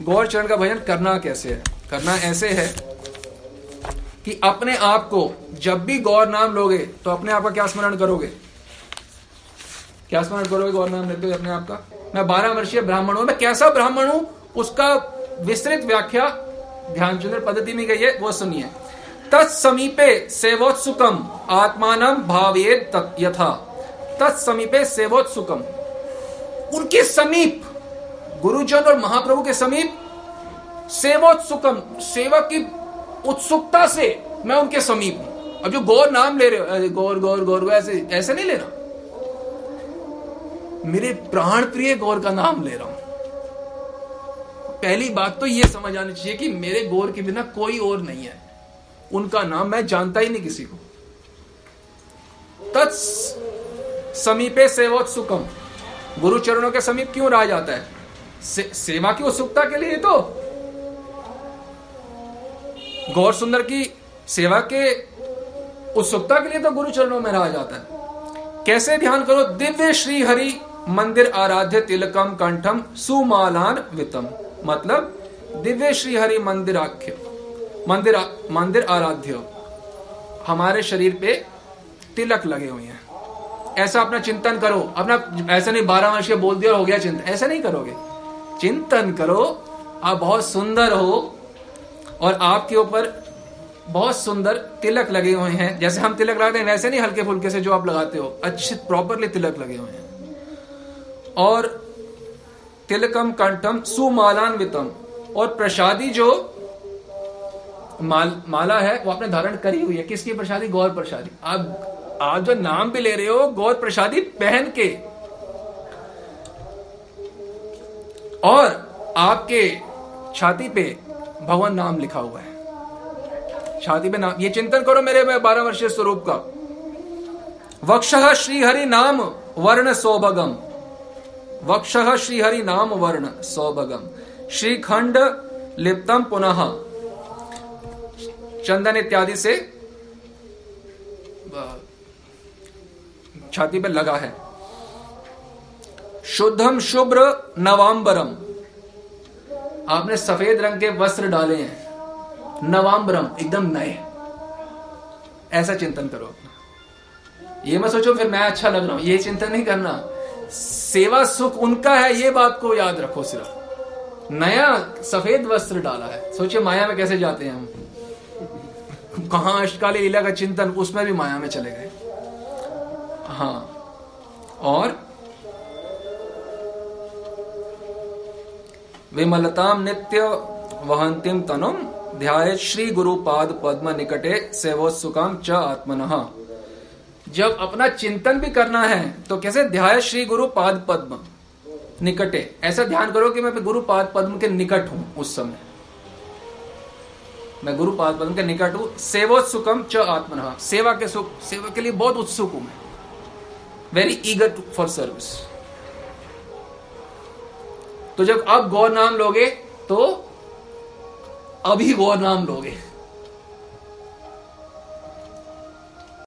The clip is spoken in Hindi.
गौर चरण का भजन करना कैसे है? करना ऐसे है कि अपने आप को जब भी गौर नाम लोगे तो अपने आप का क्या स्मरण करोगे? क्या स्मरण करोगे गौर नाम लेते अपने आप का? मैं बारह वर्षीय ब्राह्मण हूँ। मैं कैसा ब्राह्मण हूँ? उसका विस्तृत व्याख्या ध्यानचंद्र पद्धति में गई है, वो सुनिए। तत्समीपे सेवोत्सुकम आत्मान भावेत यथा। तत्समीपे सेवोत्सुकम। उनके समीप गुरुजन और महाप्रभु के समीप सेवोत्सुकम सेवा की उत्सुकता से मैं उनके समीप हूँ। अब जो गौर नाम ले रहे हो गौर गौर गौर गौर, ऐसे ऐसे नहीं लेना। मेरे प्राण प्रिय गौर का नाम ले रहा हूँ। पहली बात तो यह समझ आनी चाहिए कि मेरे गौर के बिना कोई और नहीं है। उनका नाम मैं जानता ही नहीं किसी को। तत् समीपे सेवोत्सुकम गुरु चरणों के समीप क्यों रहा जाता है? से, सेवा की उत्सुकता के लिए तो गौर सुंदर की सेवा के उत्सुकता के लिए तो गुरु चरणों में रहा जाता है। कैसे ध्यान करो दिव्य श्री हरि मंदिर आराध्य तिलकम कंठम सुमालान वितम। मतलब दिव्य श्री हरि मंदिर आख्य मंदिर आ, मंदिर आराध्य हमारे शरीर पे तिलक लगे हुए हैं। ऐसा अपना चिंतन करो। अपना ऐसा नहीं बारह वर्ष बोल दिया हो गया चिंतन। ऐसा नहीं करोगे। चिंतन करो, आप बहुत सुंदर हो और आपके ऊपर बहुत सुंदर तिलक लगे हुए हैं। जैसे हम तिलक लगाते हैं, वैसे नहीं हल्के फुल्के से जो आप लगाते हो, अच्छे प्रॉपरली तिलक लगे हुए हैं। और तिलकम कंठम सुमालान्वितम और प्रसादी जो माल, माला है, वो आपने धारण करी हुई है। किसकी प्रसादी? गौर प्रसादी। आप आप जो नाम भी ले रहे हो, गौर प्रसादी पहन के और आपके छाती पे भगवान नाम लिखा हुआ है। छाती पे नाम, ये चिंतन करो मेरे बारह वर्षीय स्वरूप का। वक्ष श्री हरि नाम वर्ण सौभगम। वक्ष श्रीहरि नाम वर्ण सौभगम। श्रीखंड लिप्तम पुनः। चंदन इत्यादि से छाती पर लगा है। शुद्धम शुभ्र नवाम्बरम। आपने सफ़ेद रंग के वस्त्र डाले हैं। नवाम्बरम, एकदम नए। ऐसा चिंतन करो अपना। ये मत सोचो फिर मैं अच्छा लग रहा हूँ। ये चिंतन नहीं करना। सेवा सुख उनका है, ये बात को याद रखो सिर्फ़। नया सफ़ेद वस्त्र डाला है। सोचिए माया में कैसे जाते हैं हम। कहा अष्टकाली लीला का चिंतन, उसमें भी माया में चले गए। हाँ। और विमलताम नित्य वहंतिम तनुम ध्याय श्री गुरु पाद पद्म निकटे सेवोत्सुकाम च आत्मन। जब अपना चिंतन भी करना है तो कैसे ध्याय श्री गुरु पाद पद्म निकटे? ऐसा ध्यान करो कि मैं गुरु पाद पद्म के निकट हूँ उस समय। मैं गुरु पाद पद्म के निकट हूँ सेवोत्सुकम च आत्मन। सेवा के सुख, सेवा के लिए बहुत उत्सुक हूँ मैं। वेरी ईगर फॉर सर्विस तो जब अब गौर नाम लोगे तो अभी गौर नाम लोगे।